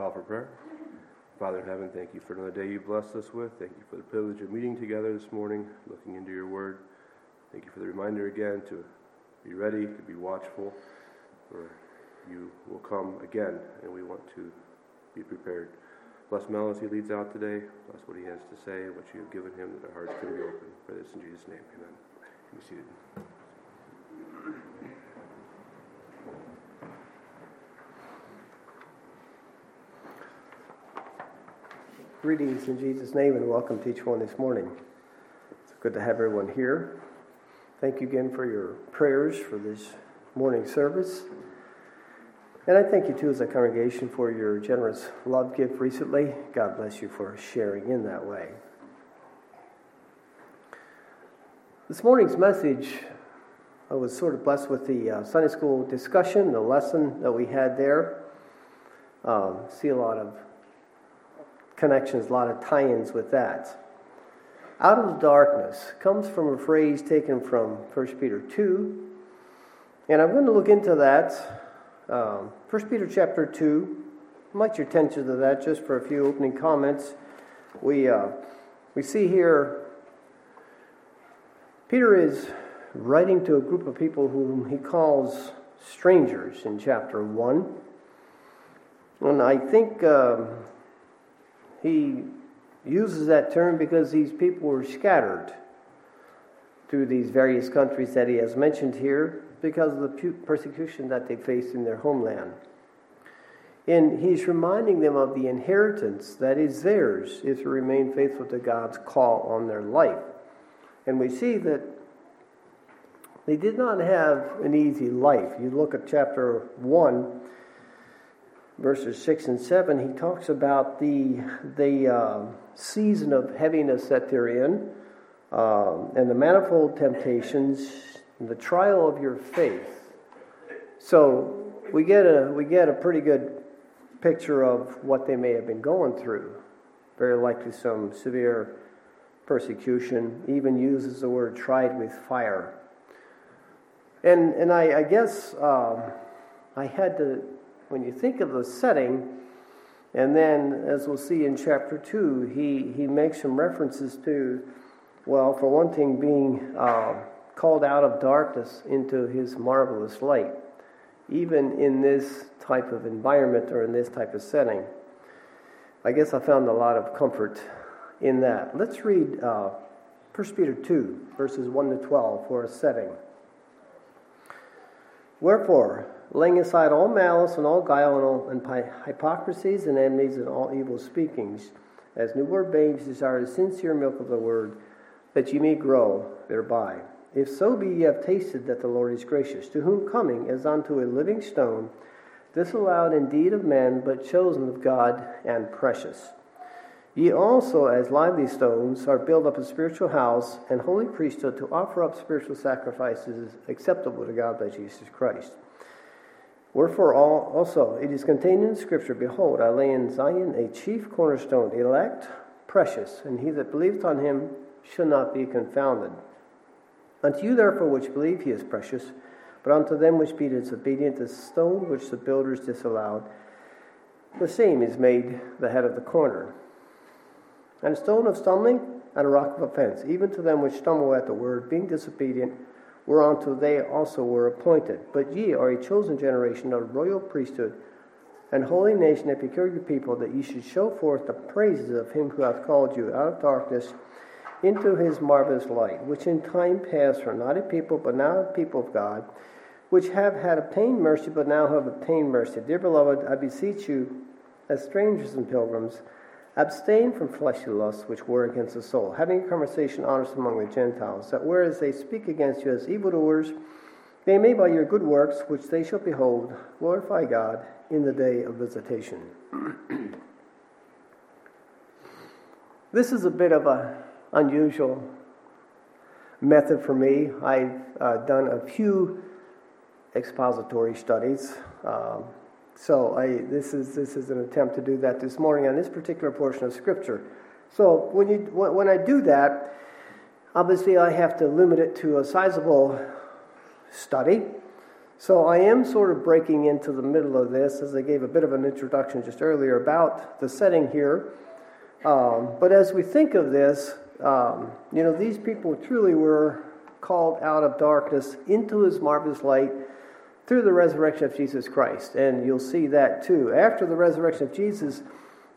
Call for prayer. Father in heaven, thank you for another day you blessed us with. Thank you for the privilege of meeting together this morning, looking into your word. Thank you for the reminder again to be ready, to be watchful, for you will come again, and we want to be prepared. Bless Mel as he leads out today. Bless what he has to say, what you have given him, that our hearts can be open. For this in Jesus' name, amen. Be seated. Greetings in Jesus' name and welcome to each one this morning. It's good to have everyone here. Thank you again for your prayers for this morning service. And I thank you too as a congregation for your generous love gift recently. God bless you for sharing in that way. This morning's message, I was sort of blessed with the uh, Sunday school discussion, the lesson that we had there. Um, see a lot of connections, a lot of tie ins with that. Out of the darkness comes from a phrase taken from 1 Peter 2. And I'm going to look into that. Um, 1 Peter chapter 2. I might your attention to that just for a few opening comments. We, uh, we see here Peter is writing to a group of people whom he calls strangers in chapter 1. And I think. Um, he uses that term because these people were scattered through these various countries that he has mentioned here because of the persecution that they faced in their homeland. And he's reminding them of the inheritance that is theirs if they remain faithful to God's call on their life. And we see that they did not have an easy life. You look at chapter 1, verses 6 and 7, he talks about the, the uh, season of heaviness that they're in um, and the manifold temptations and the trial of your faith. So we get a, we get a pretty good picture of what they may have been going through. Very likely some severe persecution, even uses the word tried with fire. And, and I, I guess um, I had to when you think of the setting, and then, as we'll see in chapter 2, he, he makes some references to, well, for one thing, being uh, called out of darkness into his marvelous light, even in this type of environment or in this type of setting. I guess I found a lot of comfort in that. Let's read uh, 1 Peter 2, verses 1 to 12 for a setting. Wherefore, laying aside all malice and all guile and, all, and hypocrisies and enmities and all evil speakings, as newborn babes desire the sincere milk of the word, that ye may grow thereby. If so be ye have tasted that the Lord is gracious, to whom coming as unto a living stone, disallowed indeed of men, but chosen of God and precious. Ye also, as lively stones, are built up a spiritual house and holy priesthood to offer up spiritual sacrifices acceptable to God by Jesus Christ. Wherefore also it is contained in Scripture, Behold, I lay in Zion a chief cornerstone, elect, precious, and he that believeth on him shall not be confounded. Unto you therefore which believe he is precious, but unto them which be disobedient, the stone which the builders disallowed, the same is made the head of the corner. And a stone of stumbling and a rock of offense, even to them which stumble at the word, being disobedient, whereunto they also were appointed. But ye are a chosen generation, a royal priesthood, and holy nation, a peculiar people, that ye should show forth the praises of him who hath called you out of darkness into his marvelous light, which in time past were not a people, but now a people of God, which have had obtained mercy, but now have obtained mercy. Dear beloved, I beseech you, as strangers and pilgrims, Abstain from fleshly lusts which war against the soul, having a conversation honest among the Gentiles, that whereas they speak against you as evildoers, they may by your good works, which they shall behold, glorify God in the day of visitation. this is a bit of an unusual method for me. I've uh, done a few expository studies. Um, so I, this, is, this is an attempt to do that this morning on this particular portion of Scripture. So when, you, when I do that, obviously I have to limit it to a sizable study. So I am sort of breaking into the middle of this, as I gave a bit of an introduction just earlier about the setting here. Um, but as we think of this, um, you know, these people truly were called out of darkness into his marvelous light through the resurrection of Jesus Christ. And you'll see that too. After the resurrection of Jesus,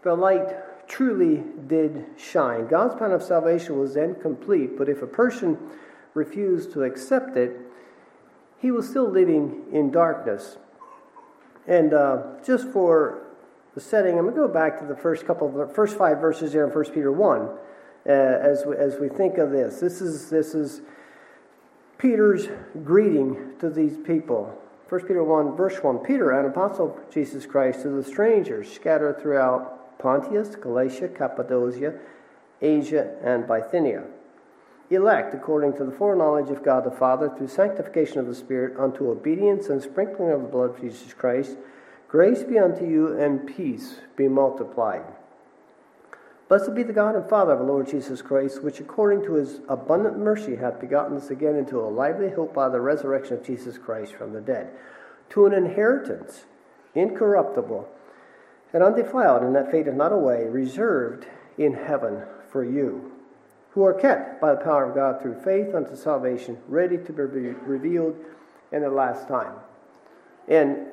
the light truly did shine. God's plan of salvation was then complete, but if a person refused to accept it, he was still living in darkness. And uh, just for the setting, I'm going to go back to the first couple of the first five verses there in 1 Peter 1 uh, as, we, as we think of this. This is, this is Peter's greeting to these people. 1 Peter 1, verse 1 Peter, an apostle of Jesus Christ, to the strangers scattered throughout Pontus, Galatia, Cappadocia, Asia, and Bithynia elect according to the foreknowledge of God the Father through sanctification of the Spirit unto obedience and sprinkling of the blood of Jesus Christ. Grace be unto you and peace be multiplied. Blessed be the God and Father of our Lord Jesus Christ, which according to his abundant mercy hath begotten us again into a lively hope by the resurrection of Jesus Christ from the dead, to an inheritance incorruptible and undefiled, and that fadeth not away, reserved in heaven for you who are kept by the power of God through faith unto salvation, ready to be revealed in the last time. And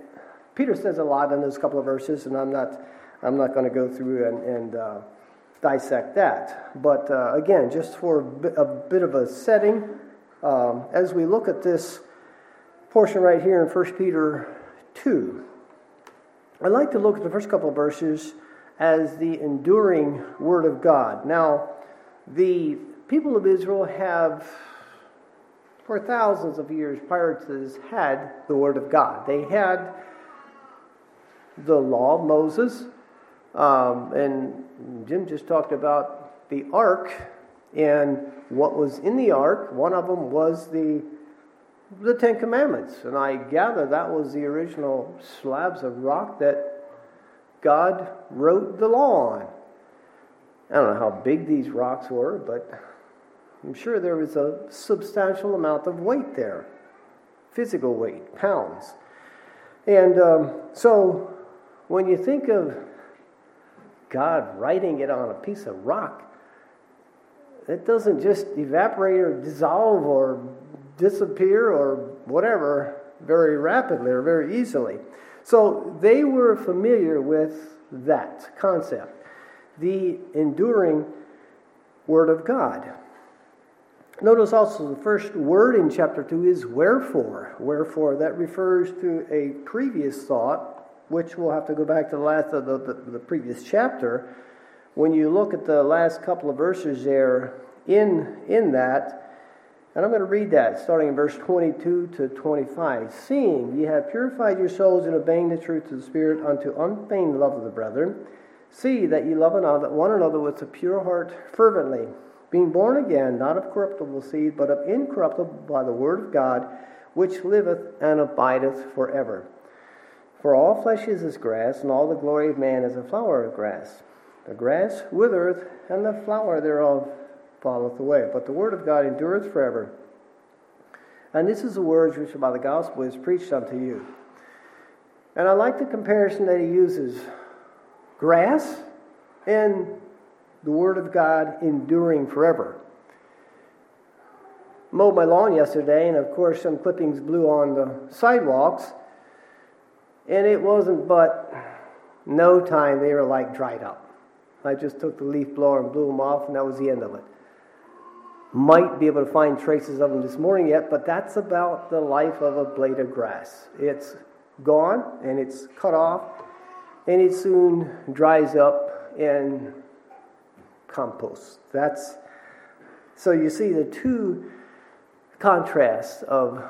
Peter says a lot in those couple of verses, and I'm not, I'm not going to go through and, and uh, dissect that. But uh, again, just for a bit, of a setting, um, as we look at this portion right here in 1 Peter 2, I'd like to look at the first couple of verses as the enduring Word of God. Now, the people of Israel have, for thousands of years prior to this, had the Word of God. They had the law of Moses, um, and Jim just talked about the ark and what was in the ark. One of them was the the Ten Commandments, and I gather that was the original slabs of rock that God wrote the law on. I don't know how big these rocks were, but I'm sure there was a substantial amount of weight there physical weight, pounds. And um, so when you think of God writing it on a piece of rock, it doesn't just evaporate or dissolve or disappear or whatever very rapidly or very easily. So they were familiar with that concept the enduring Word of God. Notice also the first word in chapter 2 is wherefore. Wherefore, that refers to a previous thought, which we'll have to go back to the last of the, the, the previous chapter. When you look at the last couple of verses there in, in that, and I'm going to read that starting in verse 22 to 25. Seeing ye have purified your souls in obeying the truth of the Spirit unto unfeigned love of the brethren, See that ye love one another with a pure heart fervently, being born again, not of corruptible seed, but of incorruptible by the word of God, which liveth and abideth forever. For all flesh is as grass, and all the glory of man is a flower of grass. The grass withereth, and the flower thereof falleth away. But the word of God endureth forever. And this is the words which by the gospel is preached unto you. And I like the comparison that he uses grass and the Word of God enduring forever. Mowed my lawn yesterday, and of course, some clippings blew on the sidewalks, and it wasn't but no time they were like dried up. I just took the leaf blower and blew them off, and that was the end of it. Might be able to find traces of them this morning yet, but that's about the life of a blade of grass. It's gone and it's cut off and it soon dries up and compost. That's so you see the two contrasts of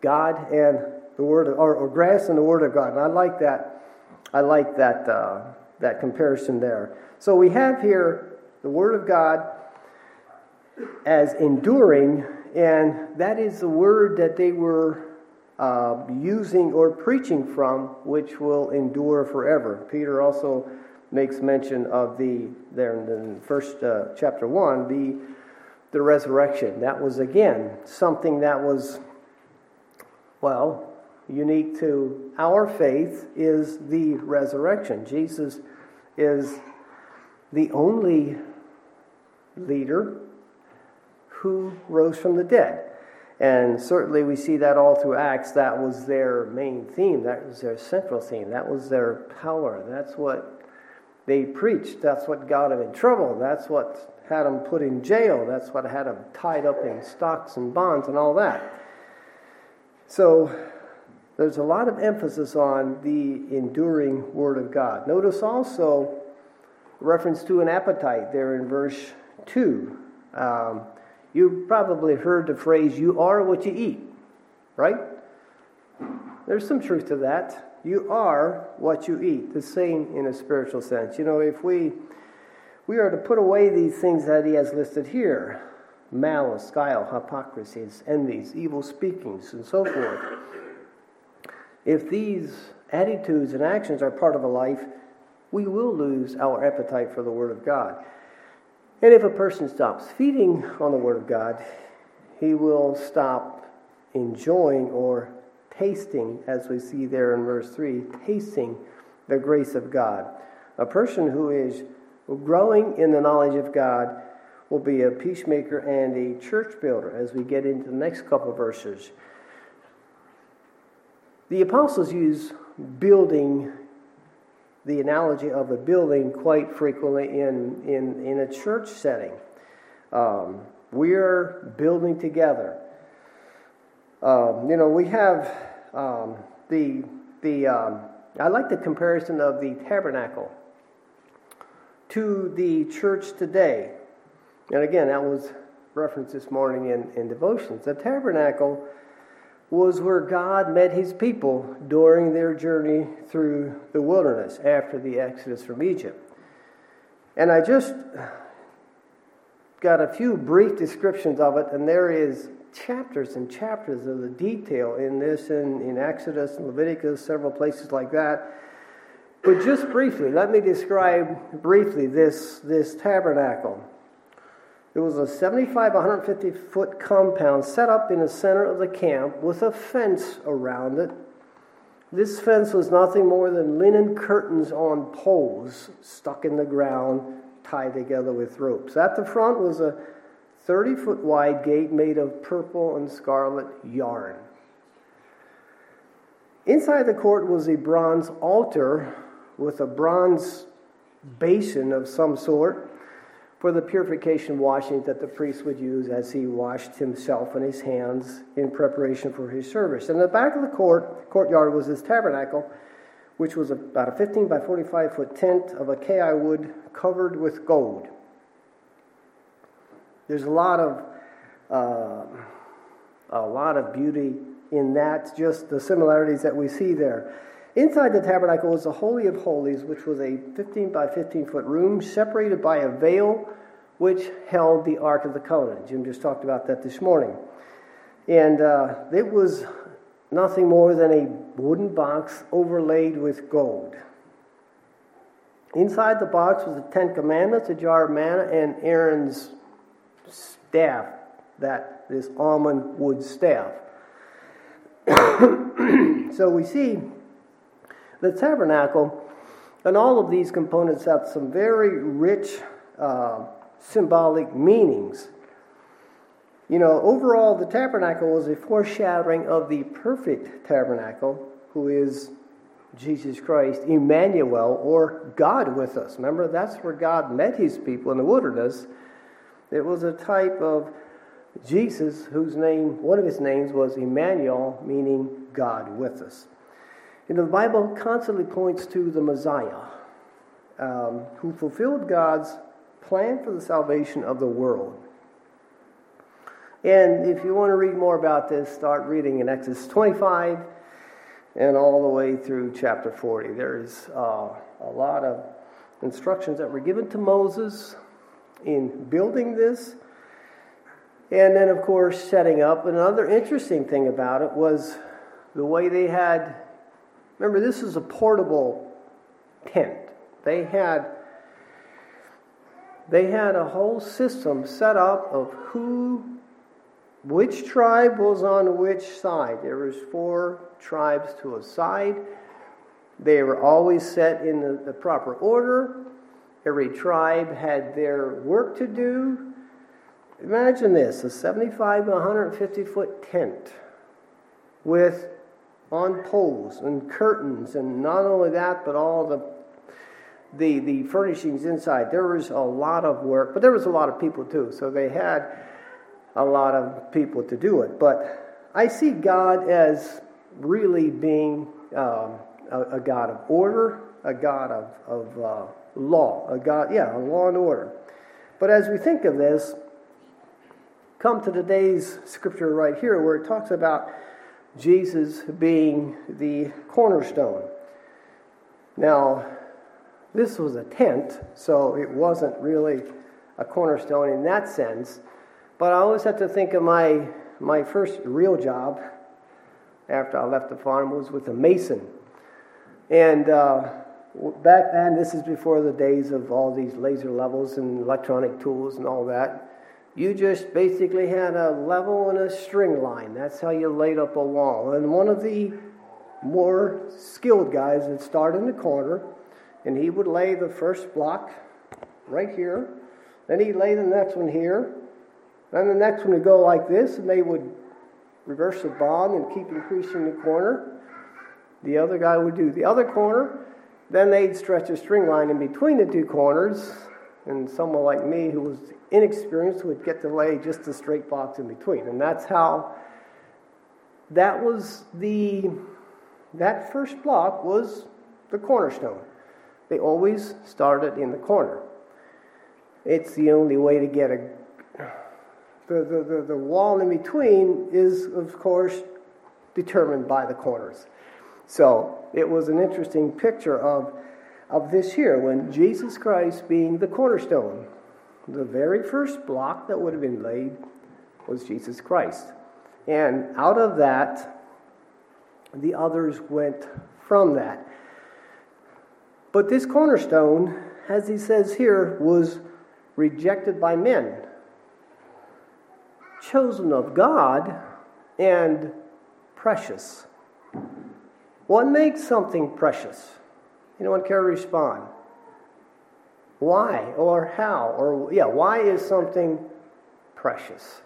God and the word, of, or, or, grass and the word of God. And I like that. I like that uh, that comparison there. So we have here the word of God as enduring, and that is the word that they were uh, using or preaching from, which will endure forever. Peter also makes mention of the there in the first uh, chapter one the the resurrection. That was again something that was Well, unique to our faith is the resurrection. Jesus is the only leader who rose from the dead. And certainly we see that all through Acts. That was their main theme. That was their central theme. That was their power. That's what they preached. That's what got them in trouble. That's what had them put in jail. That's what had them tied up in stocks and bonds and all that. So there's a lot of emphasis on the enduring Word of God. Notice also reference to an appetite there in verse 2. Um, you probably heard the phrase, you are what you eat, right? There's some truth to that. You are what you eat, the same in a spiritual sense. You know, if we we are to put away these things that he has listed here malice, guile, hypocrisies, envies, evil speakings, and so forth. If these attitudes and actions are part of a life, we will lose our appetite for the Word of God. And if a person stops feeding on the Word of God, he will stop enjoying or tasting, as we see there in verse 3, tasting the grace of God. A person who is growing in the knowledge of God will be a peacemaker and a church builder as we get into the next couple verses. The apostles use building the analogy of a building quite frequently in, in, in a church setting. Um, we're building together. Um, you know, we have um, the, the um, I like the comparison of the tabernacle to the church today. And again, that was referenced this morning in, in devotions. The tabernacle was where God met his people during their journey through the wilderness after the exodus from Egypt. And I just got a few brief descriptions of it, and there is chapters and chapters of the detail in this in, in Exodus and Leviticus, several places like that. But just briefly, let me describe briefly this, this tabernacle. It was a 75, 150 foot compound set up in the center of the camp with a fence around it. This fence was nothing more than linen curtains on poles stuck in the ground, tied together with ropes. At the front was a 30 foot wide gate made of purple and scarlet yarn. Inside the court was a bronze altar with a bronze basin of some sort for the purification washing that the priest would use as he washed himself and his hands in preparation for his service. And in the back of the court courtyard was this tabernacle, which was about a 15 by 45 foot tent of acacia wood covered with gold. There's a lot of uh, a lot of beauty in that, just the similarities that we see there. Inside the tabernacle was the Holy of Holies, which was a 15 by 15 foot room separated by a veil which held the Ark of the Covenant. Jim just talked about that this morning. And uh, it was nothing more than a wooden box overlaid with gold. Inside the box was the Ten Commandments, a jar of manna, and Aaron's staff, that this almond wood staff. so we see the tabernacle, and all of these components have some very rich uh, symbolic meanings. You know, overall, the tabernacle was a foreshadowing of the perfect tabernacle, who is Jesus Christ, Emmanuel, or God with us. Remember, that's where God met his people in the wilderness. It was a type of Jesus, whose name, one of his names was Emmanuel, meaning God with us. You know, the Bible constantly points to the Messiah, um, who fulfilled God's plan for the salvation of the world. And if you want to read more about this, start reading in Exodus 25 and all the way through chapter 40. There's uh, a lot of instructions that were given to Moses in building this. And then, of course, setting up. Another interesting thing about it was the way they had Remember, this is a portable tent. They had they had a whole system set up of who which tribe was on which side. There was four tribes to a side. They were always set in the, the proper order. Every tribe had their work to do. Imagine this a 75 to 150 foot tent with on poles and curtains, and not only that, but all the the the furnishings inside. There was a lot of work, but there was a lot of people too. So they had a lot of people to do it. But I see God as really being um, a, a, God of order, a God of, of uh, law, a God, yeah, a law and order. But as we think of this, come to today's scripture right here where it talks about Jesus being the cornerstone. Now, this was a tent, so it wasn't really a cornerstone in that sense. But I always have to think of my, my first real job after I left the farm was with a mason. And uh, back then, this is before the days of all these laser levels and electronic tools and all that. You just basically had a level and a string line. That's how you laid up a wall. And one of the more skilled guys would start in the corner, and he would lay the first block right here. Then he'd lay the next one here. Then the next one would go like this, and they would reverse the bond and keep increasing the corner. The other guy would do the other corner. Then they'd stretch a string line in between the two corners, and someone like me who was inexperienced would get to lay just a straight box in between. And that's how that was the that first block was the cornerstone. They always started in the corner. It's the only way to get a the, the, the, the wall in between is of course determined by the corners. So it was an interesting picture of of this here when Jesus Christ being the cornerstone the very first block that would have been laid was Jesus Christ. And out of that, the others went from that. But this cornerstone, as he says here, was rejected by men, chosen of God, and precious. What makes something precious? Anyone care to respond? Why or how or yeah, why is something precious?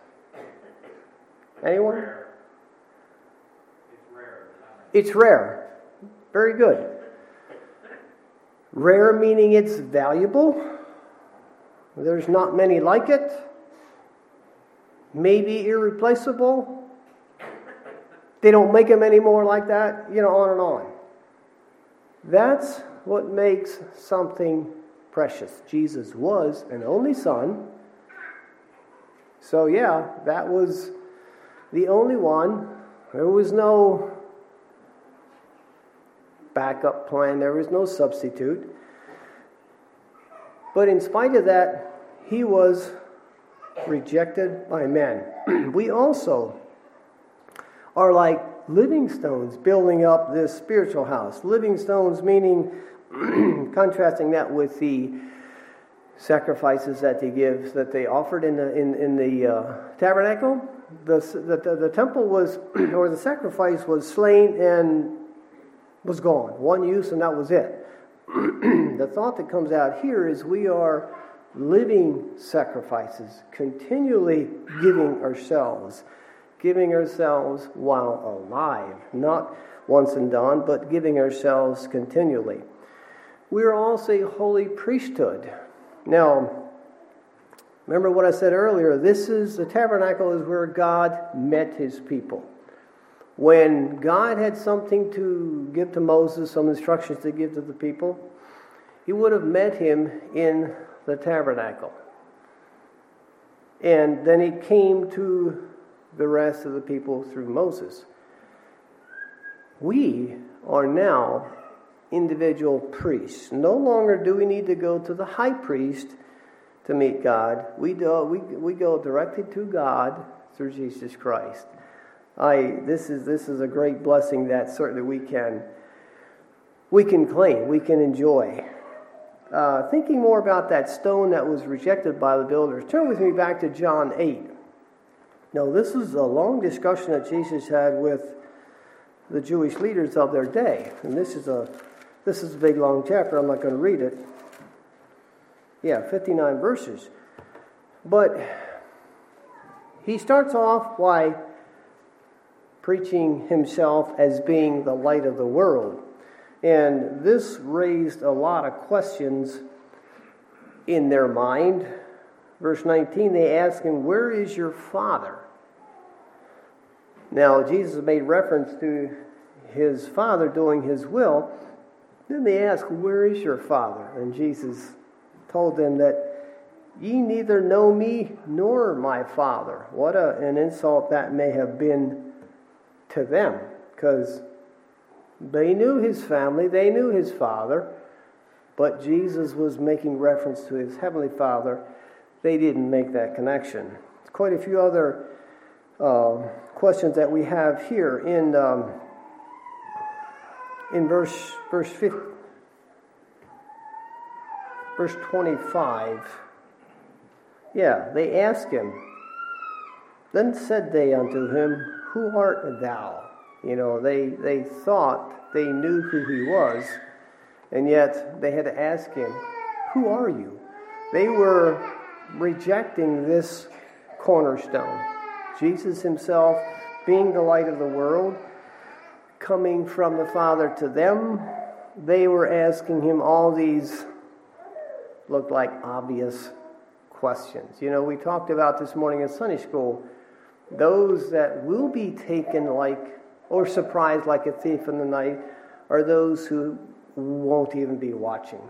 Anyone? It's rare. It's rare. Very good. Rare meaning it's valuable. There's not many like it. Maybe irreplaceable. They don't make them anymore like that, you know, on and on. That's what makes something precious. Jesus was an only son. So, yeah, that was the only one. There was no backup plan, there was no substitute. But in spite of that, he was rejected by men. we also are like living stones building up this spiritual house. Living stones meaning contrasting that with the sacrifices that they give that they offered in the in, in the uh, tabernacle. The, the, the temple was or the sacrifice was slain and was gone. One use and that was it. The thought that comes out here is we are living sacrifices continually giving ourselves giving ourselves while alive not once and done but giving ourselves continually we are also a holy priesthood. Now, remember what I said earlier. This is the tabernacle is where God met his people. When God had something to give to Moses, some instructions to give to the people, he would have met him in the tabernacle. And then he came to the rest of the people through Moses. We are now individual priests. No longer do we need to go to the high priest to meet God. We, do, we, we go directly to God through Jesus Christ. I, this, is, this is a great blessing that certainly we can, we can claim, we can enjoy. Uh, thinking more about that stone that was rejected by the builders, turn with me back to John 8. Now, this is a long discussion that Jesus had with the Jewish leaders of their day. And this is a this is a big long chapter. I'm not going to read it. Yeah, 59 verses. But he starts off by preaching himself as being the light of the world. And this raised a lot of questions in their mind. Verse 19, they ask him, Where is your father? Now, Jesus made reference to his father doing his will. Then they ask, Where is your father? And Jesus told them that ye neither know me nor my father. What a, an insult that may have been to them, because they knew his family, they knew his father, but Jesus was making reference to his heavenly father. They didn't make that connection. Quite a few other uh, questions that we have here in um, in verse verse 50, verse 25. Yeah, they asked him. Then said they unto him, Who art thou? You know, they they thought they knew who he was, and yet they had to ask him, Who are you? They were rejecting this cornerstone. Jesus himself being the light of the world, coming from the Father to them, they were asking him all these looked like obvious questions. You know, we talked about this morning in Sunday school those that will be taken like or surprised like a thief in the night are those who won't even be watching,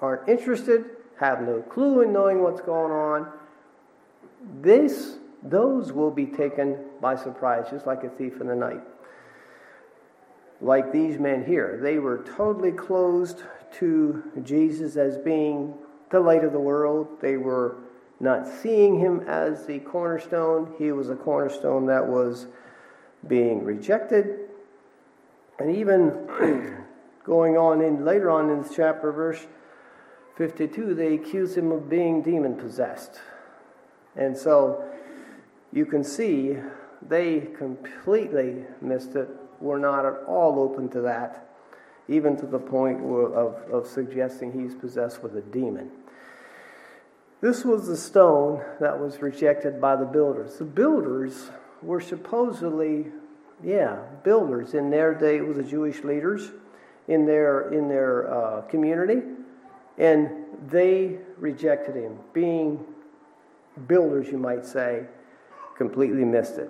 aren't interested, have no clue in knowing what's going on. This, those will be taken by surprise, just like a thief in the night. Like these men here, they were totally closed to Jesus as being the light of the world. They were not seeing him as the cornerstone. He was a cornerstone that was being rejected. And even going on in later on in this chapter, verse 52, they accuse him of being demon possessed. And so you can see they completely missed it, were not at all open to that, even to the point of, of suggesting he's possessed with a demon. This was the stone that was rejected by the builders. The builders were supposedly, yeah, builders. In their day, it was the Jewish leaders in their, in their uh, community, and they rejected him. Being builders, you might say, completely missed it.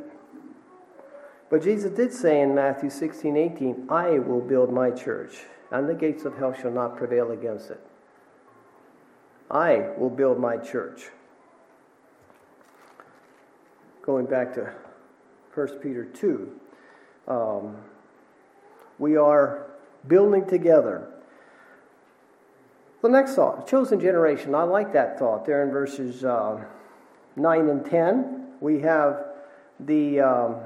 But Jesus did say in Matthew 16, 18, I will build my church, and the gates of hell shall not prevail against it. I will build my church. Going back to 1 Peter 2, um, we are building together. The next thought, chosen generation. I like that thought there in verses uh, 9 and 10. We have the, um,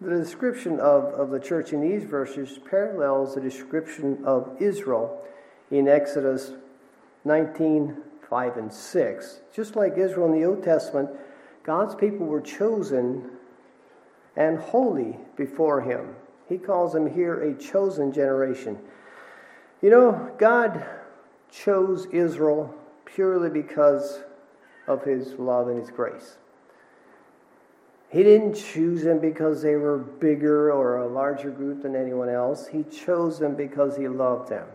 the description of, of the church in these verses parallels the description of Israel in Exodus 19, 5, and 6. Just like Israel in the Old Testament, God's people were chosen and holy before Him. He calls them here a chosen generation. You know, God chose Israel purely because of His love and His grace. He didn't choose them because they were bigger or a larger group than anyone else. He chose them because He loved them.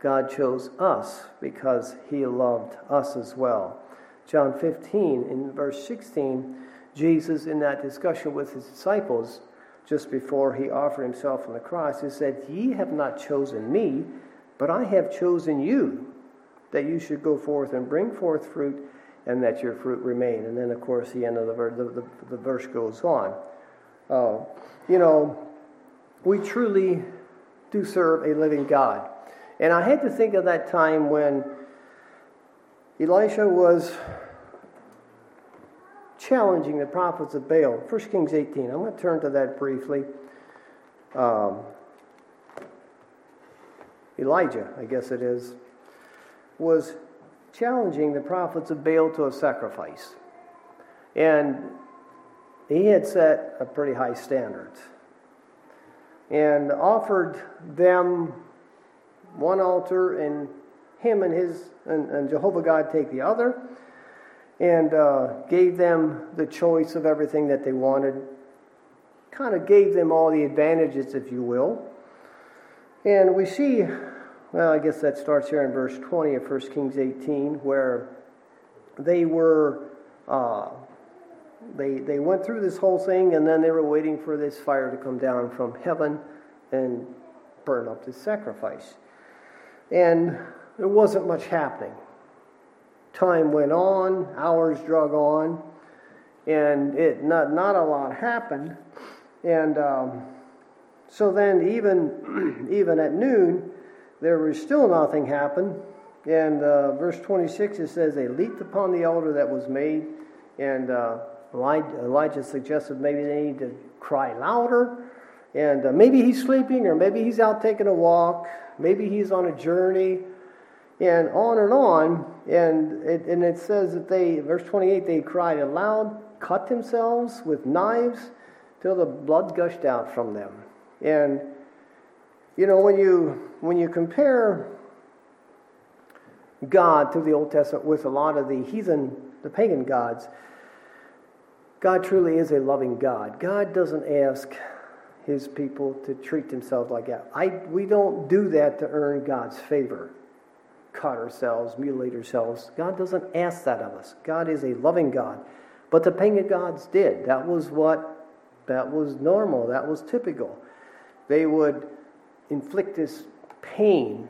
God chose us because he loved us as well. John 15, in verse 16, Jesus, in that discussion with his disciples, just before he offered himself on the cross, he said, Ye have not chosen me, but I have chosen you, that you should go forth and bring forth fruit, and that your fruit remain. And then, of course, the end of the, the, the, the verse goes on. Uh, you know, we truly do serve a living God. And I had to think of that time when Elisha was challenging the prophets of Baal. 1 Kings 18. I'm going to turn to that briefly. Um, Elijah, I guess it is, was challenging the prophets of Baal to a sacrifice. And he had set a pretty high standard and offered them one altar and him and his and, and Jehovah God take the other and uh, gave them the choice of everything that they wanted kind of gave them all the advantages if you will and we see well i guess that starts here in verse 20 of 1 kings 18 where they were uh, they, they went through this whole thing and then they were waiting for this fire to come down from heaven and burn up this sacrifice. And there wasn't much happening. Time went on, hours drug on, and it not, not a lot happened. And um, so then, even, even at noon, there was still nothing happened. And uh, verse 26 it says, They leaped upon the altar that was made, and uh, Elijah, suggested maybe they need to cry louder. And uh, maybe he's sleeping, or maybe he's out taking a walk, maybe he's on a journey, and on and on. And it, and it says that they, verse 28, they cried aloud, cut themselves with knives till the blood gushed out from them. And you know when you when you compare God to the Old Testament with a lot of the heathen, the pagan gods, God truly is a loving God. God doesn't ask his people to treat themselves like that. I, we don't do that to earn God's favor. Cut ourselves, mutilate ourselves. God doesn't ask that of us. God is a loving God. But the pagan gods did. That was what, that was normal. That was typical. They would inflict this pain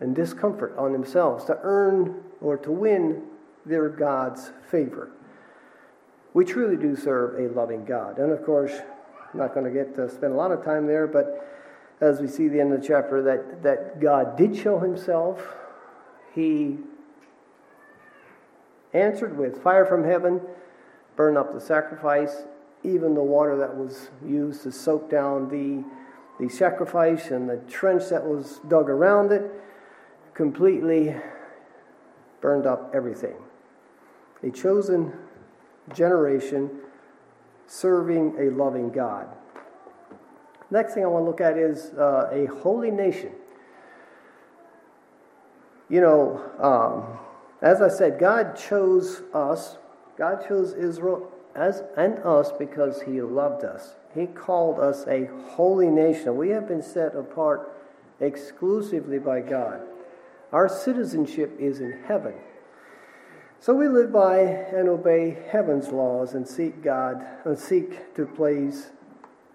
and discomfort on themselves to earn or to win their God's favor we truly do serve a loving God. And of course, I'm not going to get to spend a lot of time there, but as we see the end of the chapter, that, that God did show himself. He answered with fire from heaven, burned up the sacrifice, even the water that was used to soak down the, the sacrifice and the trench that was dug around it completely burned up everything. A chosen generation serving a loving God. Next thing I want to look at is uh, a holy nation. You know, um, as I said, God chose us. God chose Israel and us because He loved us. He called us a holy nation. We have been set apart exclusively by God. Our citizenship is in heaven. So we live by and obey heaven's laws and seek God and seek to please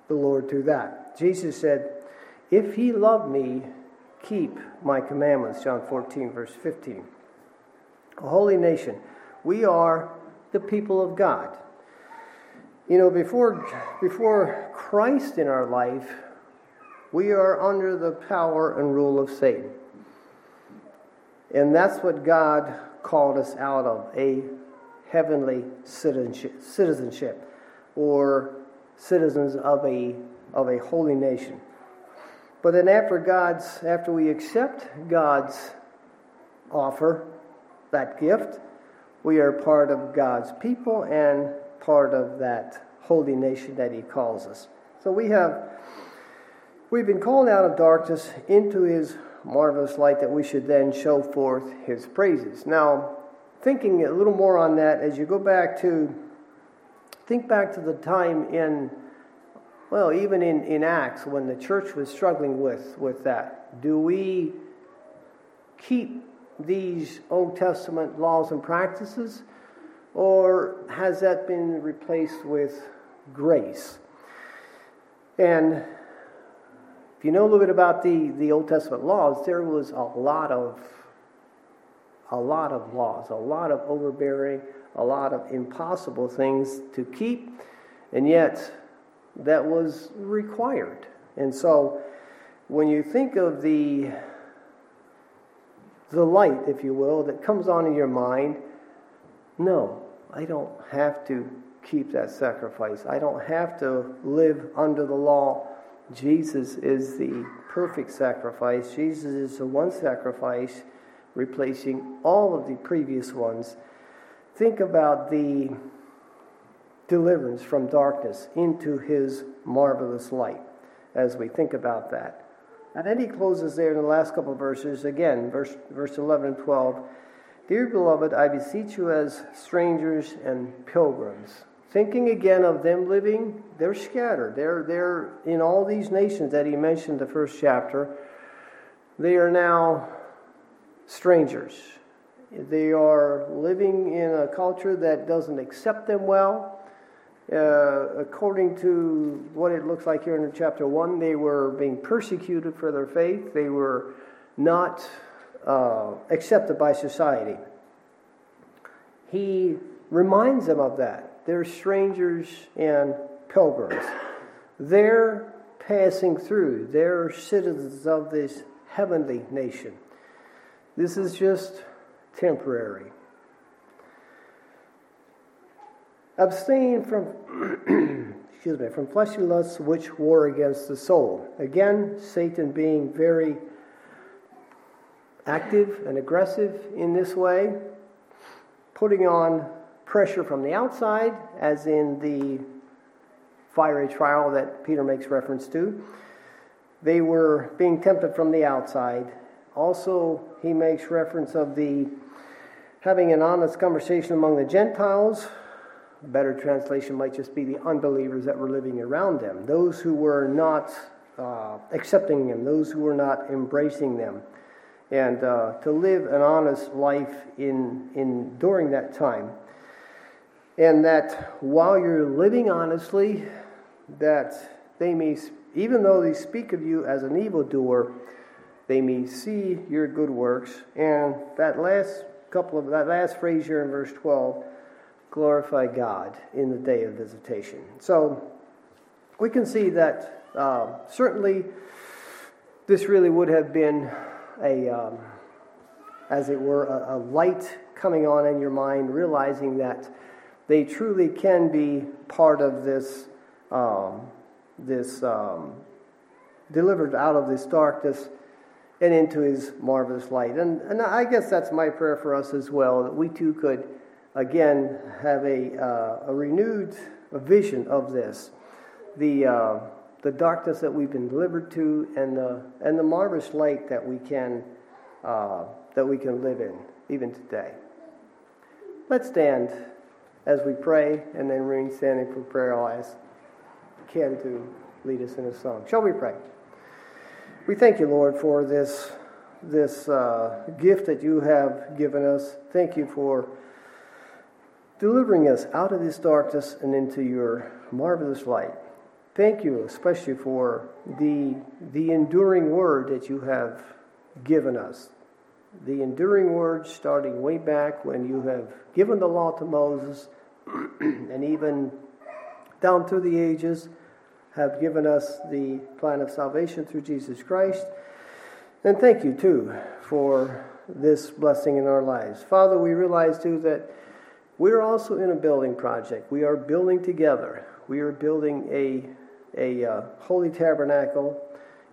the Lord through that. Jesus said, If he loved me, keep my commandments. John 14, verse 15. A holy nation. We are the people of God. You know, before, before Christ in our life, we are under the power and rule of Satan. And that's what God called us out of a heavenly citizenship, or citizens of a, of a holy nation. But then after God's, after we accept God's offer, that gift, we are part of God's people and part of that holy nation that He calls us. So we have, we've been called out of darkness into His marvelous light that we should then show forth his praises. Now, thinking a little more on that, as you go back to, think back to the time in, well, even in, in Acts when the church was struggling with, with that. Do we keep these Old Testament laws and practices, or has that been replaced with grace? And if you know a little bit about the, the Old Testament laws, there was a lot of a lot of laws, a lot of overbearing, a lot of impossible things to keep, and yet that was required. And so when you think of the the light, if you will, that comes on in your mind, no, I don't have to keep that sacrifice. I don't have to live under the law Jesus is the perfect sacrifice. Jesus is the one sacrifice replacing all of the previous ones. Think about the deliverance from darkness into his marvelous light as we think about that. And then he closes there in the last couple verses, again, verse, verse 11 and 12. Dear beloved, I beseech you as strangers and pilgrims, thinking again of them living, they're scattered. They're, they're in all these nations that he mentioned the first chapter. They are now strangers. They are living in a culture that doesn't accept them well. Uh, according to what it looks like here in chapter 1, they were being persecuted for their faith. They were not uh, accepted by society. He reminds them of that. They're strangers and pilgrims. They're passing through, they're citizens of this heavenly nation. This is just temporary. Abstain from excuse me, from fleshly lusts which war against the soul. Again, Satan being very active and aggressive in this way, putting on pressure from the outside, as in the fiery trial that Peter makes reference to. They were being tempted from the outside. Also, he makes reference of the having an honest conversation among the Gentiles. A better translation might just be the unbelievers that were living around them, those who were not uh, accepting them, those who were not embracing them and uh, to live an honest life in, in during that time. And that while you're living honestly, that they may, even though they speak of you as an evildoer, they may see your good works. And that last couple of that last phrase here in verse 12, glorify God in the day of visitation. So we can see that uh, certainly this really would have been a, um, as it were, a, a, light coming on in your mind, realizing that they truly can be part of this, um, this um, delivered out of this darkness and into His marvelous light. And, and I guess that's my prayer for us as well, that we too could again have a, uh, a renewed vision of this. The uh, the darkness that we've been delivered to and the, and the marvelous light that we can uh, that we can live in even today. Let's stand as we pray, and then remain standing for prayer. I'll ask Ken to lead us in a song. Shall we pray? We thank you, Lord, for this this uh, gift that you have given us. Thank you for delivering us out of this darkness and into your marvelous light. Thank you, especially for the, the enduring word that you have given us. The enduring word starting way back when you have given the law to Moses, and even down through the ages, have given us the plan of salvation through Jesus Christ. And thank you, too, for this blessing in our lives. Father, we realize, too, that we're also in a building project. We are building together. We are building a a uh, holy tabernacle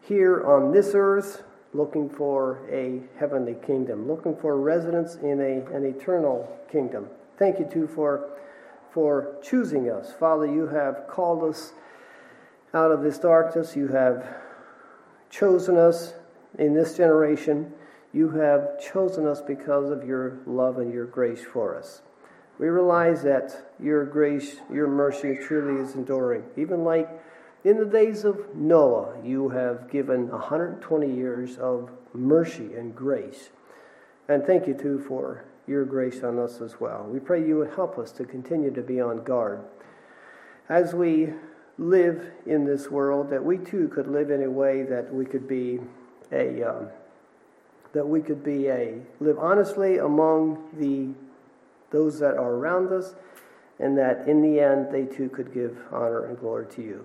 here on this earth, looking for a heavenly kingdom, looking for residence in a, an eternal kingdom. Thank you, too, for, for choosing us. Father, you have called us out of this darkness. You have chosen us in this generation. You have chosen us because of your love and your grace for us. We realize that your grace, your mercy truly is enduring. Even like in the days of Noah, you have given 120 years of mercy and grace. And thank you, too, for your grace on us as well. We pray you would help us to continue to be on guard. As we live in this world, that we too could live in a way that we could be a. Um, that we could be a live honestly among the those that are around us, and that in the end they too could give honor and glory to you.